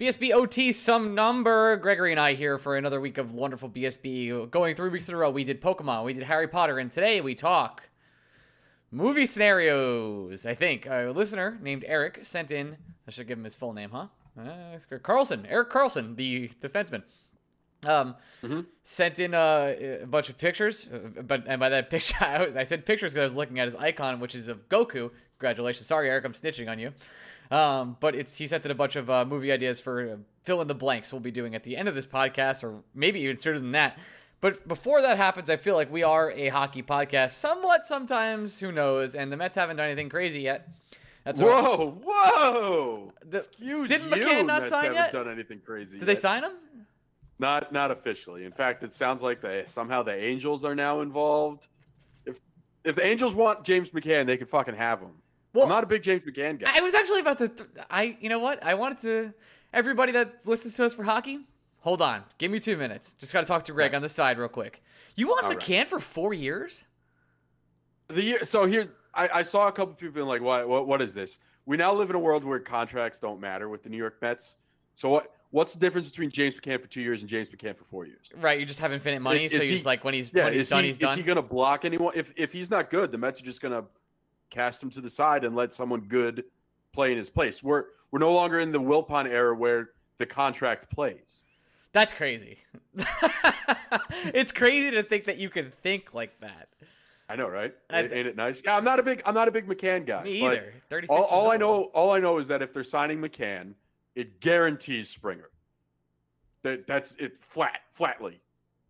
BSB OT some number. Gregory and I here for another week of wonderful BSB. Going three weeks in a row, we did Pokemon, we did Harry Potter, and today we talk movie scenarios. I think a listener named Eric sent in. I should give him his full name, huh? Uh, Carlson, Eric Carlson, the defenseman. Um, mm-hmm. sent in uh, a bunch of pictures, uh, but and by that picture, I, was, I said pictures because I was looking at his icon, which is of Goku. Congratulations. Sorry, Eric, I'm snitching on you. Um, but it's he sent in a bunch of uh, movie ideas for uh, fill in the blanks we'll be doing at the end of this podcast, or maybe even sooner than that. But before that happens, I feel like we are a hockey podcast, somewhat sometimes. Who knows? And the Mets haven't done anything crazy yet. That's whoa, whoa! The, Excuse didn't you. McCann not Mets sign haven't yet? done anything crazy. Did yet. they sign him? Not, not officially. In fact, it sounds like they somehow the Angels are now involved. If if the Angels want James McCann, they can fucking have him. Well, I'm not a big James McCann guy. I was actually about to. Th- I, you know what? I wanted to. Everybody that listens to us for hockey, hold on. Give me two minutes. Just got to talk to Greg on the side real quick. You want All McCann right. for four years? The year. So here, I, I saw a couple people being like, "What? What? What is this?" We now live in a world where contracts don't matter with the New York Mets. So what? What's the difference between James McCann for two years and James McCann for four years? Right, you just have infinite money, is, so he's like when he's yeah, when he's done, he, he's done. Is he going to block anyone? If if he's not good, the Mets are just going to cast him to the side and let someone good play in his place. We're we're no longer in the Wilpon era where the contract plays. That's crazy. it's crazy to think that you can think like that. I know, right? Ain't, ain't it nice? Yeah, I'm not a big I'm not a big McCann guy. Me either. Thirty six. All, all I know, all I know is that if they're signing McCann, it guarantees Springer. That that's it flat, flatly.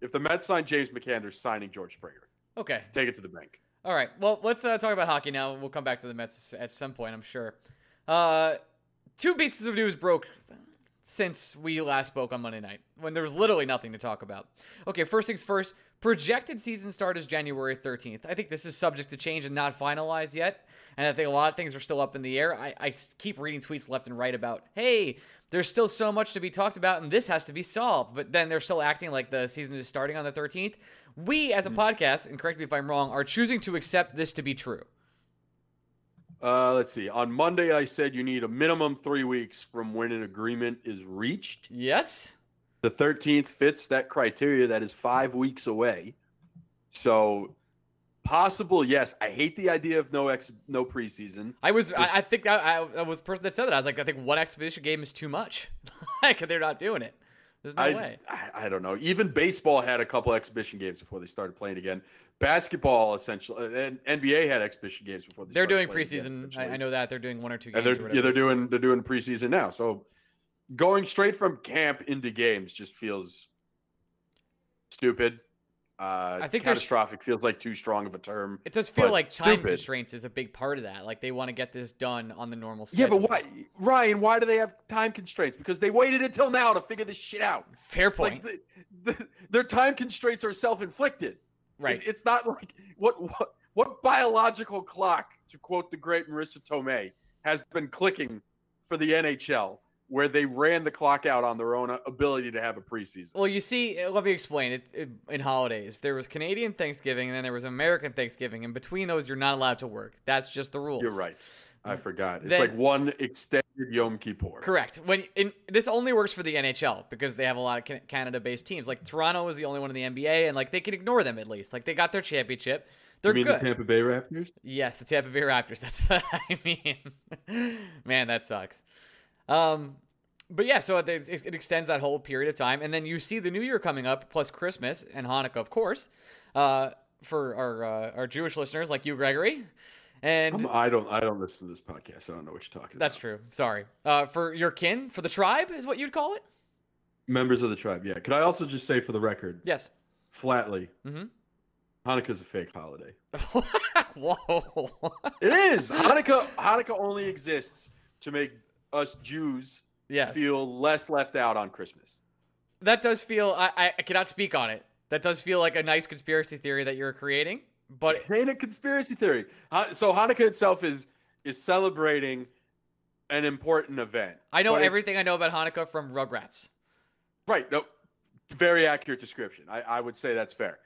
If the Mets sign James McCann, they're signing George Springer. Okay. Take it to the bank. All right. Well, let's uh, talk about hockey now. We'll come back to the Mets at some point, I'm sure. Uh, two pieces of news broke since we last spoke on Monday night when there was literally nothing to talk about. Okay, first things first. Projected season start is January 13th. I think this is subject to change and not finalized yet. And I think a lot of things are still up in the air. I, I keep reading tweets left and right about, hey, there's still so much to be talked about and this has to be solved. But then they're still acting like the season is starting on the 13th. We, as a mm-hmm. podcast, and correct me if I'm wrong, are choosing to accept this to be true. Uh, let's see. On Monday, I said you need a minimum three weeks from when an agreement is reached. Yes. The 13th fits that criteria. That is five weeks away. So possible, yes. I hate the idea of no ex, no preseason. I was, I, I, think I, I, was the person that said that. I was like, I think one exhibition game is too much. like they're not doing it. There's no I, way. I, I, don't know. Even baseball had a couple exhibition games before they started playing again. Basketball, essentially, uh, and NBA had exhibition games before they. They're doing preseason. Again, I, I, know that they're doing one or two games. And they're, yeah, they're doing they're doing preseason now. So going straight from camp into games just feels stupid. Uh, I think catastrophic feels like too strong of a term. It does feel like time stupid. constraints is a big part of that. Like they want to get this done on the normal schedule. Yeah, but why, Ryan? Why do they have time constraints? Because they waited until now to figure this shit out. Fair point. Like the, the, their time constraints are self-inflicted. Right. It, it's not like what what what biological clock, to quote the great Marisa Tomei, has been clicking for the NHL where they ran the clock out on their own uh, ability to have a preseason. Well, you see, uh, let me explain it, it, in holidays. There was Canadian Thanksgiving and then there was American Thanksgiving. And between those, you're not allowed to work. That's just the rules. You're right. I forgot. It's then, like one extended Yom Kippur. Correct. When in, this only works for the NHL because they have a lot of Canada-based teams. Like Toronto is the only one in the NBA, and like they can ignore them at least. Like they got their championship. They're you mean good. the Tampa Bay Raptors? Yes, the Tampa Bay Raptors. That's what I mean. Man, that sucks. Um, but yeah, so it, it extends that whole period of time, and then you see the New Year coming up, plus Christmas and Hanukkah, of course, uh, for our uh, our Jewish listeners like you, Gregory. And I'm, I don't. I don't listen to this podcast. I don't know what you're talking that's about. That's true. Sorry. Uh, for your kin, for the tribe, is what you'd call it. Members of the tribe. Yeah. Could I also just say for the record, Yes. flatly, Mm-hmm. Hanukkah's a fake holiday. Whoa. It is. Hanukkah. Hanukkah only exists to make us Jews yes. feel less left out on Christmas. that does feel. I, I cannot speak on it. That does feel like a nice conspiracy theory that you're creating. But It ain't a conspiracy theory. So Hanukkah itself is is celebrating an important event. I know But it- everything I know about Hanukkah from Rugrats. Right. No, very accurate description. I, I would say that's fair.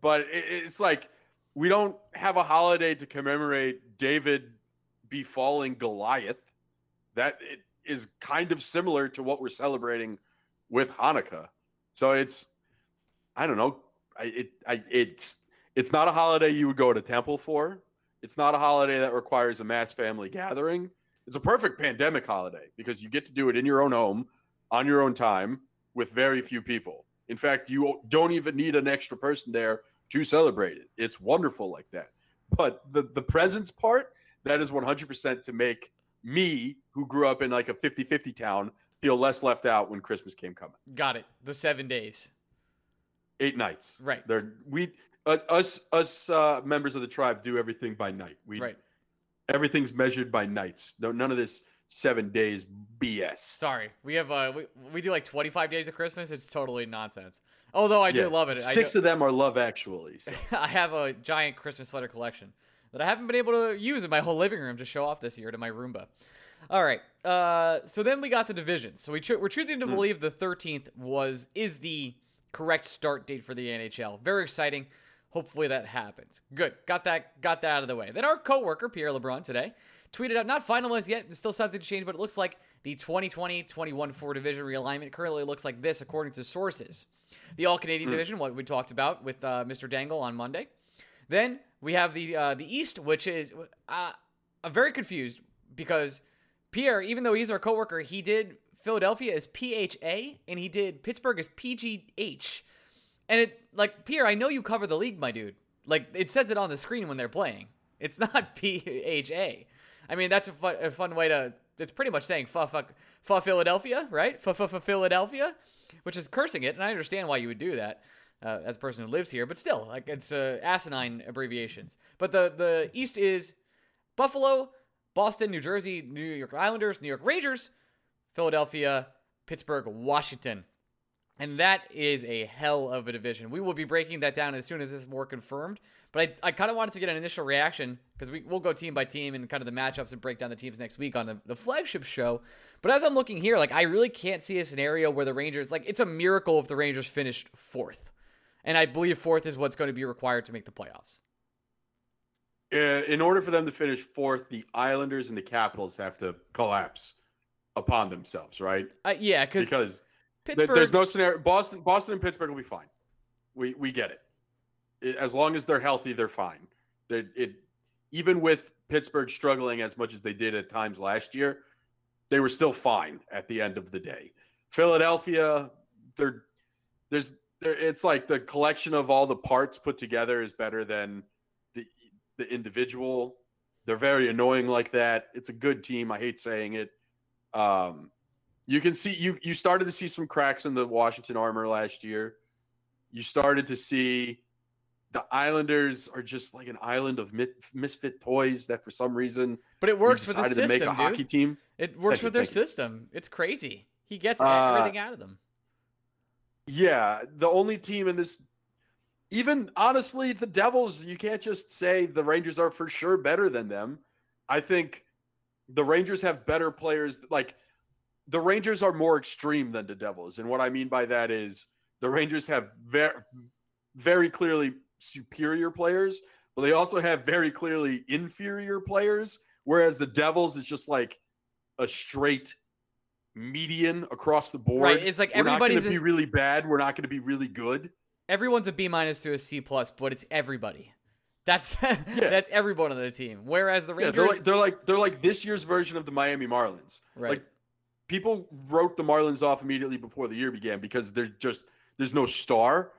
But it, it's like we don't have a holiday to commemorate David befalling Goliath. That it is kind of similar to what we're celebrating with Hanukkah. So it's, I don't know. I, it, I, it's, it's not a holiday you would go to temple for. It's not a holiday that requires a mass family gathering. It's a perfect pandemic holiday because you get to do it in your own home, on your own time, with very few people. In fact, you don't even need an extra person there to celebrate it. It's wonderful like that. But the the presence part, that is 100% to make me, who grew up in like a 50-50 town, feel less left out when Christmas came coming. Got it. The seven days. Eight nights. Right. They're we uh, us us uh, members of the tribe do everything by night. We Right. everything's measured by nights. No, none of this seven days BS. Sorry. We have uh we, we do like 25 days of Christmas. It's totally nonsense. Although I do Yeah, love it. I Six of them are Love Actually. So. I have a giant Christmas sweater collection that I haven't been able to use in my whole living room to show off this year to my Roomba. All right. Uh, so then we got the divisions. So we cho- we're choosing to believe the 13th was is the correct start date for the NHL. Very exciting. Hopefully that happens. Good. Got that got that out of the way. Then our coworker Pierre LeBrun today tweeted out not finalized yet and still something to change, but it looks like the 2020-21 four division realignment currently looks like this according to sources. The All Canadian division, what we talked about with uh, Mr. Dangle on Monday. Then we have the uh, the East, which is uh, I'm very confused because Pierre, even though he's our coworker, he did Philadelphia as PHA and he did Pittsburgh as PGH. And it like Pierre, I know you cover the league, my dude. Like it says it on the screen when they're playing. It's not PHA. I mean, that's a fun, a fun way to. It's pretty much saying "fuck, fuck, fuck Philadelphia," right? "Fuck, fuck, fuck Philadelphia," which is cursing it, and I understand why you would do that uh, as a person who lives here. But still, like it's uh, asinine abbreviations. But the the East is Buffalo, Boston, New Jersey, New York Islanders, New York Rangers, Philadelphia, Pittsburgh, Washington. And that is a hell of a division. We will be breaking that down as soon as this is more confirmed. But I, I kind of wanted to get an initial reaction because we, we'll go team by team and kind of the matchups and break down the teams next week on the, the flagship show. But as I'm looking here, like I really can't see a scenario where the Rangers, like it's a miracle if the Rangers finished fourth. And I believe fourth is what's going to be required to make the playoffs. Uh, in order for them to finish fourth, the Islanders and the Capitals have to collapse upon themselves, right? Uh, yeah, because Because th- there's no scenario. Boston, Boston, and Pittsburgh will be fine. We we get it. As long as they're healthy, they're fine. They, it even with Pittsburgh struggling as much as they did at times last year, they were still fine at the end of the day. Philadelphia, they're there's there, it's like the collection of all the parts put together is better than the the individual. They're very annoying like that. It's a good team. I hate saying it. Um, you can see you you started to see some cracks in the Washington armor last year. You started to see the Islanders are just like an island of mit- misfit toys that for some reason but it works for the system, to make a dude. hockey team. It works with their system. It's crazy. He gets Uh, everything out of them. Yeah, the only team in this, even honestly, the Devils, you can't just say the Rangers are for sure better than them. I think the Rangers have better players. Like the Rangers are more extreme than the Devils. And what I mean by that is the Rangers have very, very clearly superior players, but they also have very clearly inferior players. Whereas the Devils is just like a straight median across the board. Right, it's like we're not going to be really bad. We're not going to be really good. Everyone's a B minus to a C plus, but it's everybody. That's yeah. that's everyone on the team. Whereas the Yeah, Rangers, they're like they're like they're like this year's version of the Miami Marlins. Right. Like people wrote the Marlins off immediately before the year began because they're just there's no star.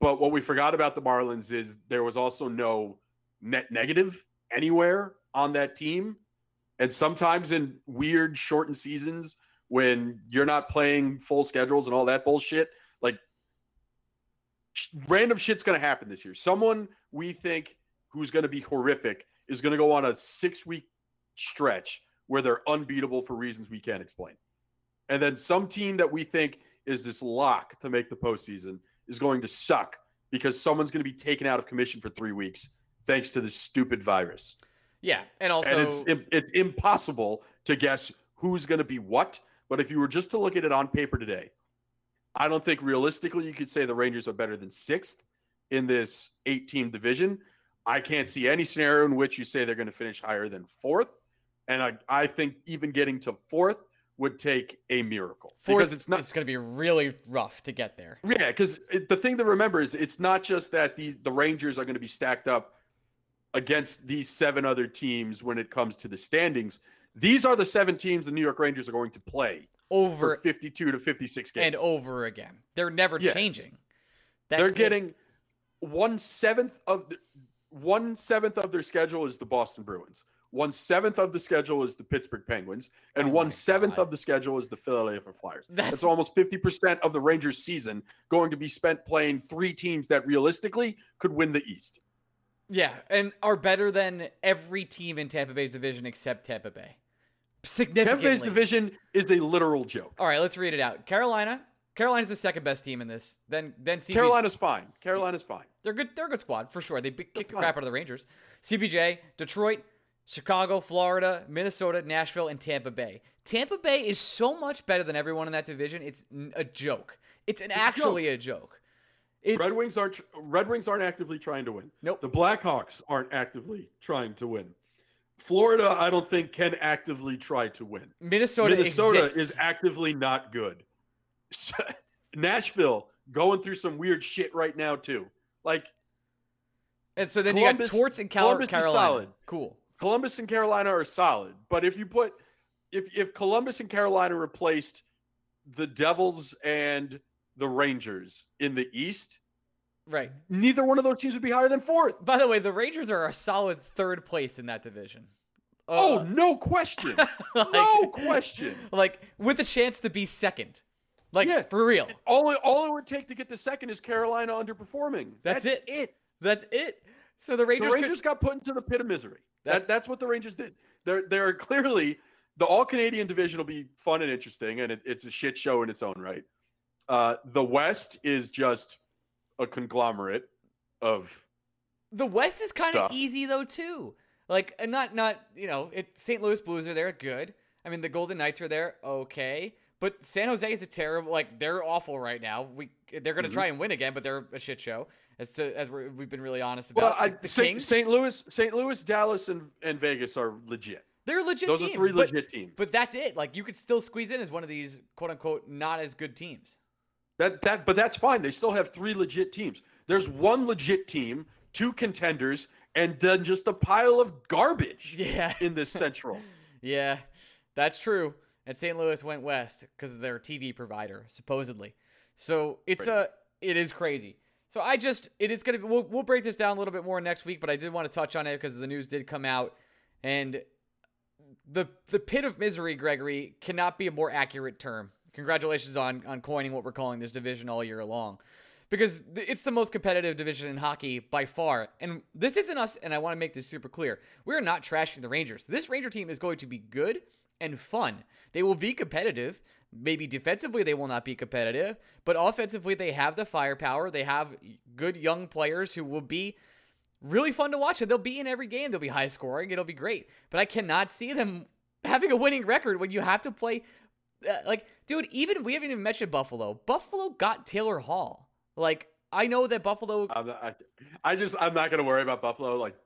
But what we forgot about the Marlins is there was also no net negative anywhere on that team. And sometimes in weird shortened seasons when you're not playing full schedules and all that bullshit, like sh- random shit's going to happen this year. Someone we think who's going to be horrific is going to go on a six week stretch where they're unbeatable for reasons we can't explain. And then some team that we think is this lock to make the postseason is going to suck because someone's going to be taken out of commission for three weeks thanks to this stupid virus. yeah, and also and it's im- it's impossible to guess who's going to be what. But if you were just to look at it on paper today, I don't think realistically you could say the Rangers are better than sixth in this eight team division. I can't see any scenario in which you say they're going to finish higher than fourth. And I, I think even getting to fourth would take a miracle fourth because it's not It's going to be really rough to get there. yeah, because the thing to remember is it's not just that the the Rangers are going to be stacked up against these seven other teams when it comes to the standings. These are the seven teams the New York Rangers are going to play for Over 52 to 56 games. and over again. They're never Yes. changing. That's They're getting one seventh of the, one seventh of their schedule is the Boston Bruins. One seventh of the schedule is the Pittsburgh Penguins, and Oh one seventh God. of the schedule is the Philadelphia Flyers. That's- That's almost fifty percent of the Rangers' season going to be spent playing three teams that realistically could win the East. Yeah, and are better than every team in Tampa Bay's division except Tampa Bay. Significantly. Bay's division is a literal joke. All right, let's read it out. Carolina. Carolina's the second best team in this. Then then CBJ. Carolina's fine. Carolina's fine. They're good. They're a good squad for sure. They kicked the crap out of the Rangers. CBJ, Detroit, Chicago, Florida, Minnesota, Nashville, and Tampa Bay. Tampa Bay is so much better than everyone in that division. It's a joke. It's an actually a joke. It's Red Wings aren't Red Wings aren't actively trying to win. Nope. The Blackhawks aren't actively trying to win. Florida, I don't think can actively try to win. Minnesota. Minnesota exists. is actively not good. Nashville going through some weird shit right now too. Like and so then Columbus- you got Torts and Cal- Columbus is solid. Cool. Columbus and Carolina are solid, but if you put if if Columbus and Carolina replaced the Devils and the Rangers in the East, Right. neither one of those teams would be higher than fourth. By the way, the Rangers are a solid third place in that division. Oh, Uh, no question. like- no question. Like with a chance to be second. Like Yeah. for real. All it, all it would take to get to second is Carolina underperforming. That's it. It. That's it. So the Rangers, The Rangers could, got put into the pit of misery. That- That, that's what the Rangers did. They're they're clearly the All Canadian division will be fun and interesting, and it, it's a shit show in its own right. Uh, the West is just a conglomerate of the West is kind of easy though too. Like not not you know it. St. Louis Blues are there, good. I mean the Golden Knights are there, okay. But San Jose is a terrible. Like they're awful right now. We they're going to Mm-hmm. try and win again, but they're a shit show. As to as we're, we've been really honest well, about. I, the St. Kings, St. Louis, St. Louis, Dallas, and, and Vegas are legit. they're legit Those teams. are three but- legit teams. But that's it. Like you could still squeeze in as one of these quote unquote not as good teams. That that but that's fine. They still have three legit teams. There's one legit team, two contenders, and then just a pile of garbage Yeah. in this central. Yeah, that's true. And St. Louis went west because of their TV provider, supposedly. So it's a it is crazy. So I just it is gonna be we'll we'll break this down a little bit more next week, but I did want to touch on it because the news did come out and the the pit of misery, Gregory, cannot be a more accurate term. Congratulations on on coining what we're calling this division all year long. Because it's the most competitive division in hockey by far. And this isn't us, and I want to make this super clear. We're not trashing the Rangers. This Ranger team is going to be good and fun. They will be competitive. Maybe defensively, they will not be competitive, but offensively, they have the firepower. They have good young players who will be really fun to watch, and they'll be in every game. They'll be high scoring. It'll be great. But I cannot see them having a winning record when you have to play. Uh, like, dude, even we haven't even mentioned Buffalo. Buffalo got Taylor Hall. Like, I know that Buffalo. I'm not, I, I just I'm not gonna worry about Buffalo. Like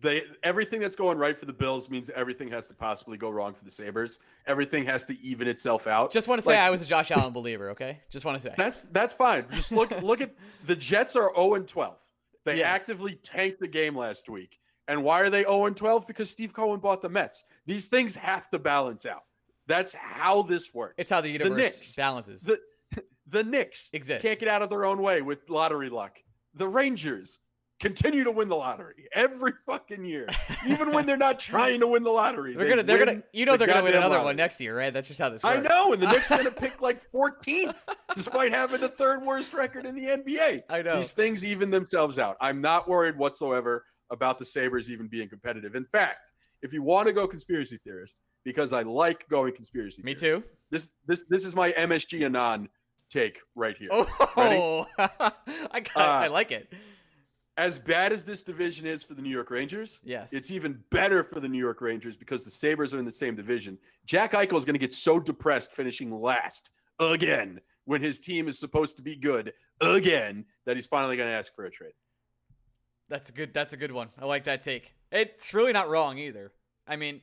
they everything that's going right for the Bills means everything has to possibly go wrong for the Sabres. Everything has to even itself out. Just want to say Like, I was a Josh Allen believer. Okay, just want to say. That's that's fine. Just look look at the Jets are 0 and 12. They Yes. actively tanked the game last week. And why are they 0 and 12? Because Steve Cohen bought the Mets. These things have to balance out. That's how this works. It's how the universe Knicks. balances. the the Knicks Exist. can't get out of their own way with lottery luck. The Rangers continue to win the lottery every fucking year, even when they're not trying to win the lottery. they're they gonna, they're gonna, you know, the they're gonna win another lottery. one next year, right? That's just how this works. I know, and the Knicks are going to pick like 14th, despite having the third worst record in the NBA. I know. These things even themselves out. I'm not worried whatsoever about the Sabres even being competitive. In fact, if you want to go conspiracy theorist, because I like going conspiracy Me theorist, too. This this this is my MSG Anon take right here. Oh, I, got, I Uh, like it. As bad as this division is for the New York Rangers, Yes. it's even better for the New York Rangers because the Sabres are in the same division. Jack Eichel is going to get so depressed finishing last again when his team is supposed to be good again that he's finally going to ask for a trade. That's a good. That's a good one. I like that take. It's really not wrong either. I mean,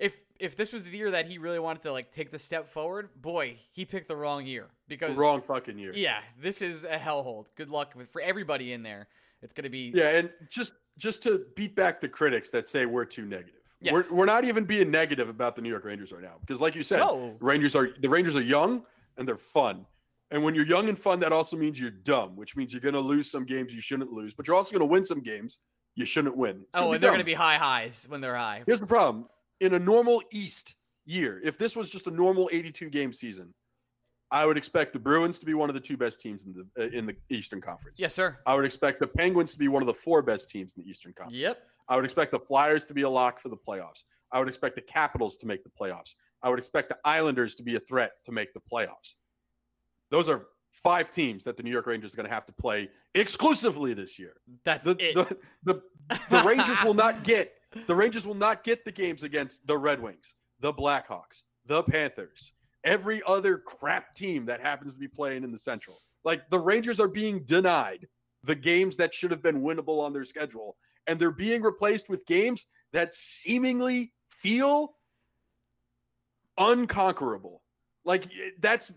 if if this was the year that he really wanted to like take the step forward, boy, he picked the wrong year because The wrong fucking year. yeah, this is a hellhole. Good luck with for everybody in there. It's gonna be Yeah, and just just to beat back the critics that say we're too negative. Yes. We're, we're not even being negative about the New York Rangers right now because like you said, No. Rangers are the Rangers are young and they're fun. And when you're young and fun, that also means you're dumb, which means you're going to lose some games you shouldn't lose, but you're also going to win some games you shouldn't win. It's oh, and they're gonna be high highs when they're high. Here's the problem. In a normal East year, if this was just a normal 82 game season, I would expect the Bruins to be one of the two best teams in the uh, in the Eastern Conference. Yes, sir. I would expect the Penguins to be one of the four best teams in the Eastern Conference. Yep. I would expect the Flyers to be a lock for the playoffs. I would expect the Capitals to make the playoffs. I would expect the Islanders to be a threat to make the playoffs. Those are five teams that the New York Rangers are going to have to play exclusively this year. That's The, it. the, the, the Rangers will not get the Rangers will not get the games against the Red Wings, the Blackhawks, the Panthers, every other crap team that happens to be playing in the Central. Like the Rangers are being denied the games that should have been winnable on their schedule, and they're being replaced with games that seemingly feel unconquerable. Like that's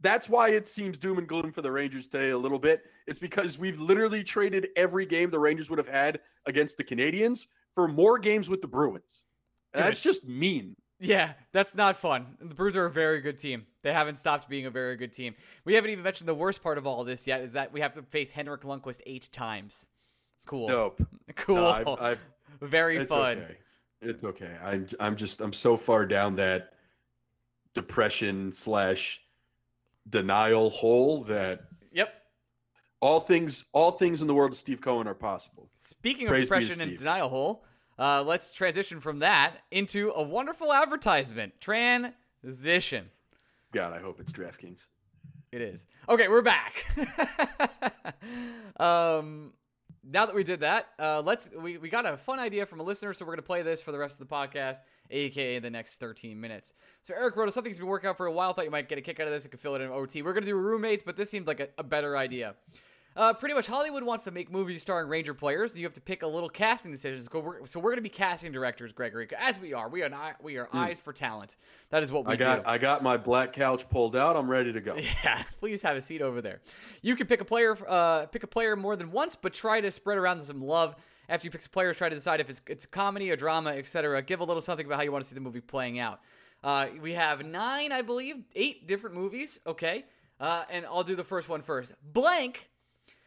that's why it seems doom and gloom for the Rangers today a little bit. It's because we've literally traded every game the Rangers would have had against the Canadians for more games with the Bruins. And that's just mean. Yeah, that's not fun. The Bruins are a very good team. They haven't stopped being a very good team. We haven't even mentioned the worst part of all this yet is that we have to face Henrik Lundqvist eight times. Cool. Dope. Cool. No, I've, I've, very it's fun. okay. It's okay. I'm I'm just I'm so far down that depression slash denial hole that. All things all things in the world of Steve Cohen are possible. Speaking Praise of depression and denial hole, uh, let's transition from that into a wonderful advertisement. Transition. God, I hope it's DraftKings. It is. Okay, we're back. um, now that we did that, uh, let's we, we got a fun idea from a listener, so we're gonna play this for the rest of the podcast, aka the next 13 minutes. So Eric wrote us something that's been working out for a while. Thought you might get a kick out of this. and could fill it in OT. We're gonna do roommates, but this seemed like a, a better idea. Uh, pretty much, Hollywood wants to make movies starring Ranger players. You have to pick a little casting decisions. Go, we're, so we're going to be casting directors, Gregory, as we are. We are not, we are eyes for talent. That is what we. I got do. I got my black couch pulled out. I'm ready to go. Yeah, please have a seat over there. You can pick a player, uh, pick a player more than once, but try to spread around some love. After you pick a player, try to decide if it's it's a comedy, a drama, etc. Give a little something about how you want to see the movie playing out. Uh, we have nine, I believe, eight different movies. Okay, uh, and I'll do the first one first. Blank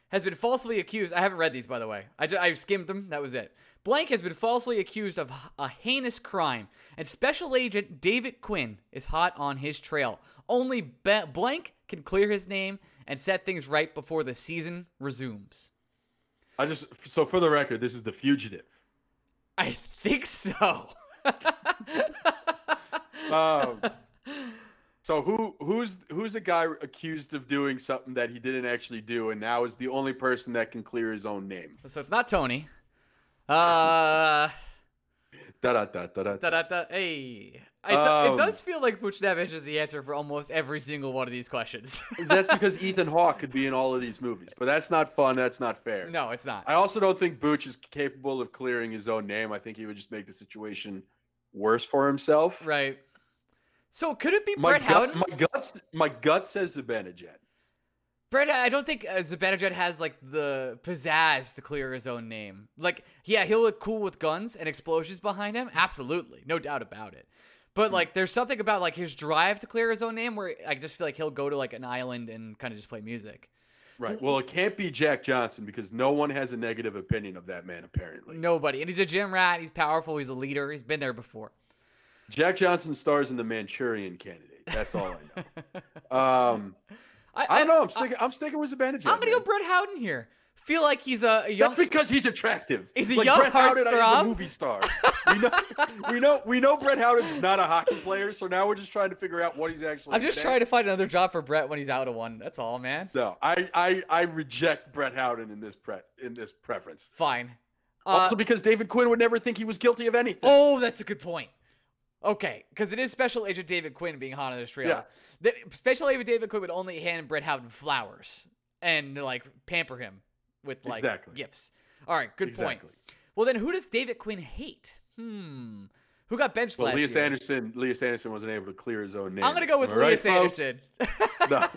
has been falsely accused. I haven't read these, by the way. I, ju- I skimmed them. That was it. Blank has been falsely accused of a heinous crime, and Special Agent David Quinn is hot on his trail. Only Be- Blank can clear his name and set things right before the season resumes. I just so for the record, this is the fugitive. I think so. Um, so who who's who's a guy accused of doing something that he didn't actually do, and now is the only person that can clear his own name? so it's not Tony. Uh, Da da da da da. da da. Hey, I do- Um, it does feel like Buchnevich is the answer for almost every single one of these questions. That's because Ethan Hawke could be in all of these movies, but that's not fun. That's not fair. no, it's not. I also don't think Booch is capable of clearing his own name. I think he would just make the situation worse for himself. Right. So could it be My Brett gut, Howden? my guts, my gut says Zibanejad. Brett, I don't think uh, Zibanejad has like the pizzazz to clear his own name. Like, yeah, he'll look cool with guns and explosions behind him. Absolutely, no doubt about it. But like, there's something about like his drive to clear his own name where I just feel like he'll go to like an island and kind of just play music. Right. Well, it can't be Jack Johnson because no one has a negative opinion of that man. Apparently, Nobody, and he's a gym rat. He's powerful. He's a leader. He's been there before. Jack Johnson stars in the Manchurian Candidate. That's all I know. um, I don't know. I'm sticking. I'm sticking with Zibanejad. I'm gonna go. Brett Howden here. Feel like he's a, young. That's because he's attractive. He's a like young Brett Howden is a movie star. We know, we know, we know Brett Howden's not a hockey player, so now we're just trying to figure out what he's actually. I'm just good trying to find another job for Brett when he's out of one. That's all, man. No, I, I, I reject Brett Howden in this pre in this preference. Fine. Uh, also, because David Quinn would never think he was guilty of anything. Oh, that's a good point. Okay, because it is Special Agent David Quinn being hot on this trail. Yeah. The, Special Agent David Quinn would only hand Brett Howden flowers and like pamper him with like Exactly. gifts. All right, good point. Exactly. Well, then who does David Quinn hate? Hmm. Who got benched Well, last Elias year? Anderson, Elias Anderson wasn't able to clear his own name. I'm gonna go with Am I right, Elias? Anderson. No.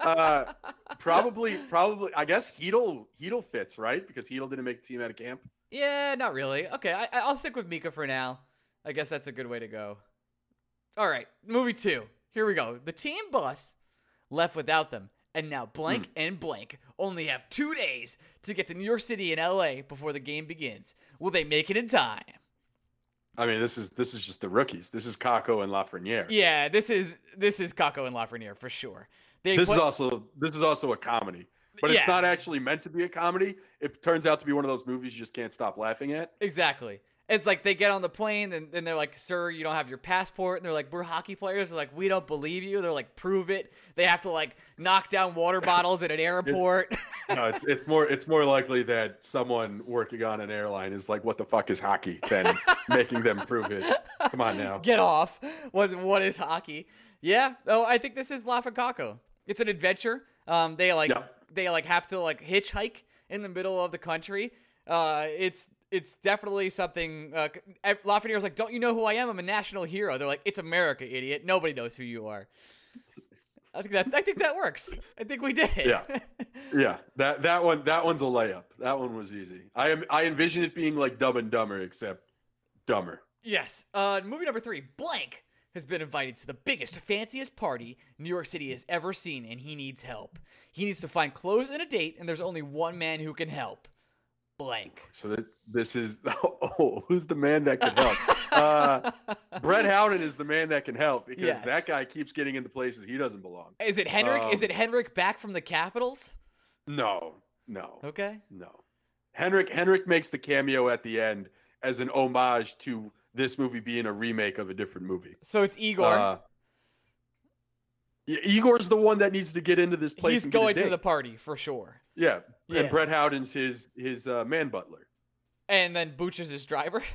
Uh, probably, probably. I guess Heedle, Heedle fits right because Heedle didn't make the team out of camp. Yeah, not really. Okay, I, I'll stick with Mika for now. I guess that's a good way to go. All right, movie two. Here we go. The team bus left without them, and now blank hmm. and blank only have two days to get to New York City and LA before the game begins. Will they make it in time? I mean, this is this is just the rookies. This is Kakko and Lafreniere. Yeah, this is this is Kakko and Lafreniere for sure. They this put- is also this is also a comedy, but it's Yeah. not actually meant to be a comedy. It turns out to be one of those movies you just can't stop laughing at. Exactly. It's like they get on the plane and then they're like, "Sir, you don't have your passport." And they're like, "We're hockey players." They're like, "We don't believe you." They're like, "Prove it." They have to like knock down water bottles at an airport. No, it's it's more it's more likely that someone working on an airline is like, "What the fuck is hockey?" than making them prove it. Come on now. Get off. What what is hockey? Yeah. Oh, I think this is Lafakako. It's an adventure. Um, they like Yeah. they like have to like hitchhike in the middle of the country. Uh, it's it's definitely something. Uh, Lafreniere's like, "Don't you know who I am? I'm a national hero." They're like, "It's America, idiot. Nobody knows who you are." I think that I think that works. I think we did it. Yeah. Yeah, that that one that one's a layup. That one was easy. I am I envision it being like Dumb and Dumber, except dumber. Yes. Uh, movie number three. Blank has been invited to the biggest, fanciest party New York City has ever seen, and he needs help. He needs to find clothes and a date, and there's only one man who can help. Blank. So that this is oh, who's the man that can help? uh, Brett Howden is the man that can help because Yes. that guy keeps getting into places he doesn't belong. Is it Henrik? is Um, it Henrik back from the Capitals? No, no, Okay. no. Henrik Henrik makes the cameo at the end as an homage to this movie being a remake of a different movie. So it's Igor. Uh, yeah, Igor's the one that needs to get into this place. He's going to the party for sure. yeah. Yeah. and Brett Howden's his his uh, man butler. And then Booch is his driver.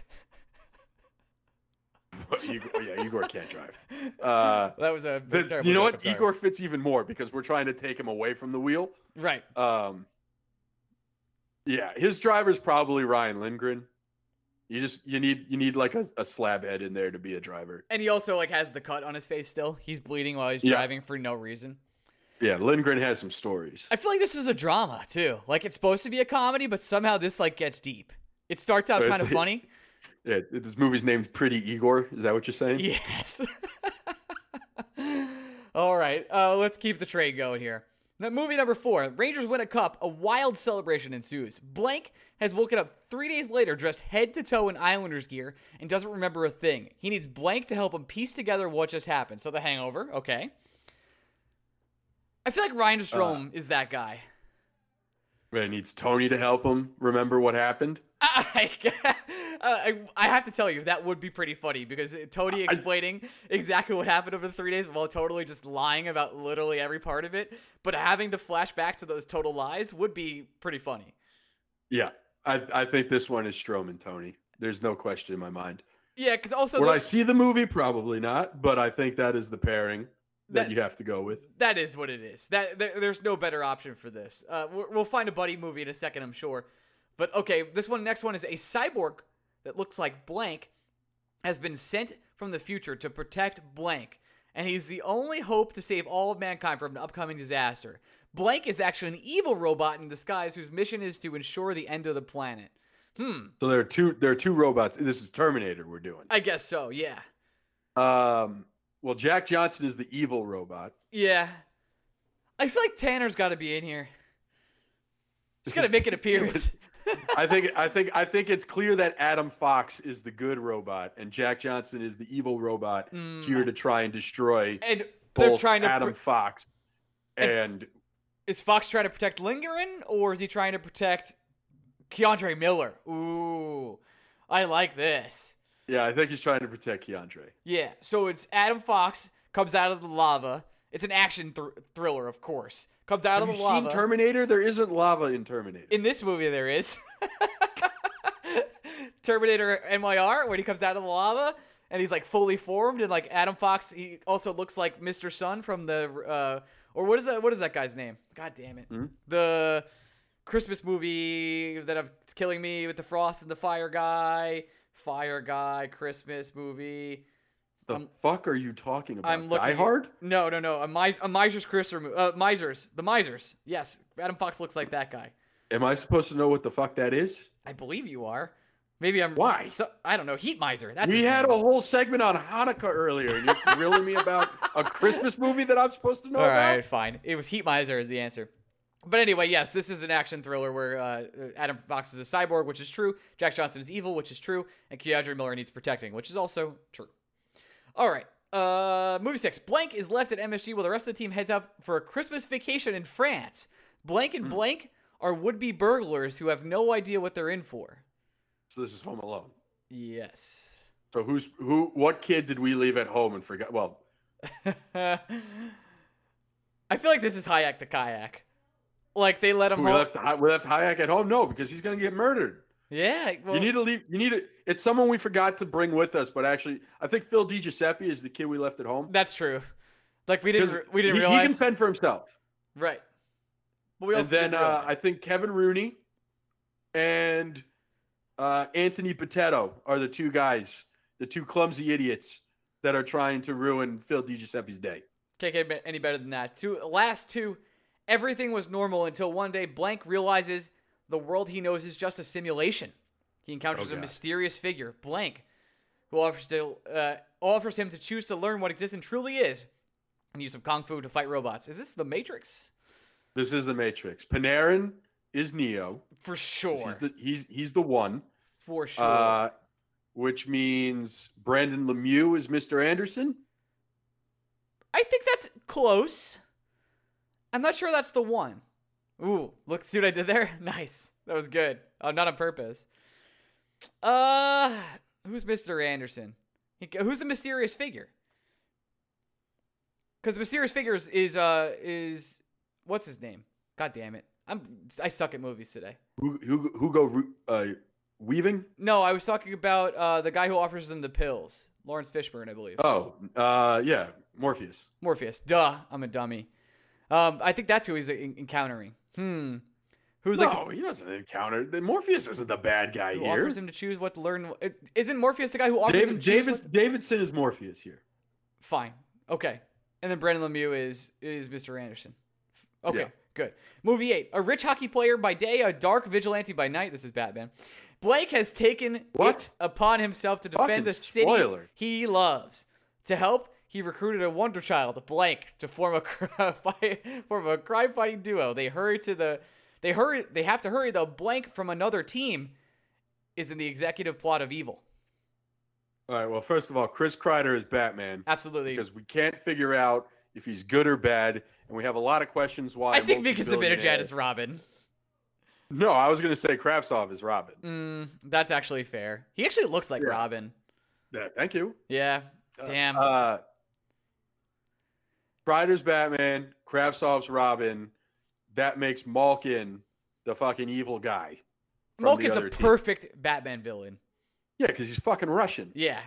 Igor, yeah, Igor can't drive. Uh, that was a the- terrible you know joke, what? Igor fits even more because we're trying to take him away from the wheel. Right. Um, yeah, his driver's probably Ryan Lindgren. You just you need you need like a, a slab head in there to be a driver. And he also like has the cut on his face still. He's bleeding while he's Yeah. driving for no reason. Yeah, Lindgren has some stories. I feel like this is a drama too. Like it's supposed to be a comedy, but somehow this like gets deep. It starts out But kind of like- funny. Yeah, this movie's named Pretty Igor. Is that what you're saying? Yes. All right, uh, let's keep the train going here. Now, movie number four Rangers win a cup. A wild celebration ensues. Blank has woken up three days later dressed head to toe in Islanders gear and doesn't remember a thing. He needs Blank to help him piece together what just happened. So, the hangover, okay. I feel like Ryan Strome is that guy. But it needs Tony to help him remember what happened. I, uh, I, I have to tell you that would be pretty funny because Tony explaining exactly what happened over the three days while totally just lying about literally every part of it, but having to flash back to those total lies would be pretty funny. Yeah, I I think this one is Strome and Tony. There's no question in my mind. Yeah, because also the- I see the movie, probably not, but I think that is the pairing that, That- you have to go with. that is what it is. That there, there's no better option for this. Uh, we'll find a buddy movie in a second, I'm sure. But okay, this one next one is a cyborg that looks like blank has been sent from the future to protect blank, and he's the only hope to save all of mankind from an upcoming disaster. Blank is actually an evil robot in disguise whose mission is to ensure the end of the planet. Hmm, So there are two. There are two robots. This is Terminator. We're doing. I guess so. Yeah, Um. Well, Jack Johnson is the evil robot. yeah. I feel like Tanner's got to be in here. He's got to make an appearance. I think. I think. I think it's clear that Adam Fox is the good robot, and Jack Johnson is the evil robot Mm. here to try and destroy and they're both trying to. Adam pr- Fox and- and is Fox trying to protect Lindgren, or is he trying to protect K'Andre Miller? Ooh, I like this. Yeah, I think he's trying to protect K'Andre. Yeah, so it's Adam Fox comes out of the lava. It's an action thr- thriller, of course. Comes out Have of the lava. seen Terminator? There isn't lava in Terminator. In this movie, there is Terminator NYR when he comes out of the lava and he's like fully formed and like Adam Fox. He also looks like Mr. Sun from the uh, or what is that? What is that guy's name? God damn it! The Christmas movie that I'm it's killing me with the frost and the fire guy. Fire guy Christmas movie. the fuck are you talking about? I'm looking. Die Hard? No, no, no. A, mis- a Miser's Christmas. mo- Uh, Misers. The Misers. Yes, Adam Fox looks like that guy. Am I supposed to know what the fuck that is? I believe you are. Maybe I'm. Why? So, I don't know. Heat miser. That's we had a whole segment on Hanukkah earlier, and you're grilling me about a Christmas movie that I'm supposed to know All about. right, fine. It was heat miser is the answer. But anyway, yes, this is an action thriller where uh, Adam Fox is a cyborg, which is true. Jack Johnson is evil, which is true, and K'Andre Miller needs protecting, which is also true. All right. Uh, movie six. Blank is left at MSG while the rest of the team heads out for a Christmas vacation in France. Blank and Blank are would-be burglars who have no idea what they're in for. So this is Home Alone. Yes. So who's who? What kid did we leave at home and forget? Well, I feel like this is Hajek the kayak. Like they let him we home. left we left Hajek at home. No, because he's gonna get murdered. Yeah. Well, you need to leave. You need to. It's someone we forgot to bring with us, but actually, I think Phil DiGiuseppe is the kid we left at home. That's true. Like we didn't. we didn't he, realize. he can fend for himself. right. But we and also then uh. I think Kevin Rooney and uh, Anthony Potato are the two guys, the two clumsy idiots that are trying to ruin Phil DiGiuseppe's day. can't get any better than that. Two last two. Everything was normal until one day Blank realizes the world he knows is just a simulation. He encounters Oh, a mysterious figure, Blank, who offers to uh, offers him to choose to learn what existence truly is and use some kung fu to fight robots. Is this the Matrix? This is the Matrix. Panarin is Neo. For sure. He's the he's he's the one. For sure. Uh, which means Brendan Lemieux is Mr. Anderson. I think that's close. I'm not sure that's the one. Ooh, look, see what I did there? Nice. That was good. Oh, not on purpose. Uh, who's Mr. Anderson? He, who's the mysterious figure? Because the mysterious figure is, is uh is what's his name? God damn it! I'm I suck at movies today. Who who who go uh, weaving? No, I was talking about uh the guy who offers them the pills, Laurence Fishburne, I believe. Oh, uh, yeah, Morpheus. Morpheus. Duh, I'm a dummy. Um, I think that's who he's en- encountering. Hmm. Who's no, like he doesn't encounter. Morpheus isn't the bad guy who here. offers him to choose what to learn? Isn't Morpheus the guy who offers him David to David what- Davidson is Morpheus here. Fine. Okay. And then Brendan Lemieux is is Mr. Anderson. Okay. Yeah. Good. Movie eight. A rich hockey player by day, a dark vigilante by night. This is Batman. Blake has taken What? upon himself to defend Fucking the city spoiler. he loves. To help, he recruited a wonder child, Blank, to form a fight, form a crime-fighting duo. They hurry to the they hurry they have to hurry though. Blank from another team is in the executive plot of evil. All right. Well, first of all, Chris Kreider is Batman Absolutely. because we can't figure out if he's good or bad, and we have a lot of questions why. I think because the multi-billionaire- Zibanejad is Robin. No, I was going to say Kravtsov is Robin. Mm, that's actually fair. He actually looks like Yeah. Robin. Yeah, thank you. Yeah. Uh, Damn. Uh, Kreider's Batman, Kravtsov's Robin. That makes Malkin the fucking evil guy. the a other team. perfect Batman villain. Yeah, because he's fucking Russian. Yeah,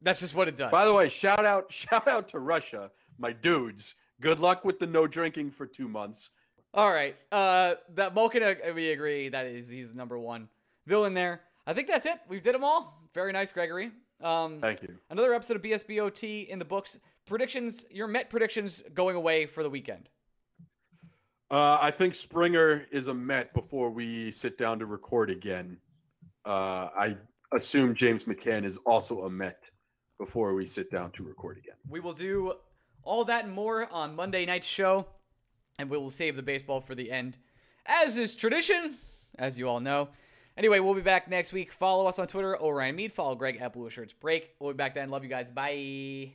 that's just what it does. By the way, shout out, shout out to Russia, my dudes. Good luck with the no drinking for two months. All right. Uh, that Malkin, uh, we agree that is he's number one villain there. I think that's it. We've did them all. Very nice, Gregory. Um, Thank you. Another episode of BSBOT in the books. Predictions. Your Met predictions going away for the weekend. Uh, I think Springer is a Met before we sit down to record again. Uh, I assume James McCann is also a Met before we sit down to record again. We will do all that and more on Monday night's show, and we will save the baseball for the end, as is tradition, as you all know. Anyway, we'll be back next week. Follow us on Twitter, Orion Mead. Follow Greg at Blue Shirts Break. We'll be back then. Love you guys. Bye.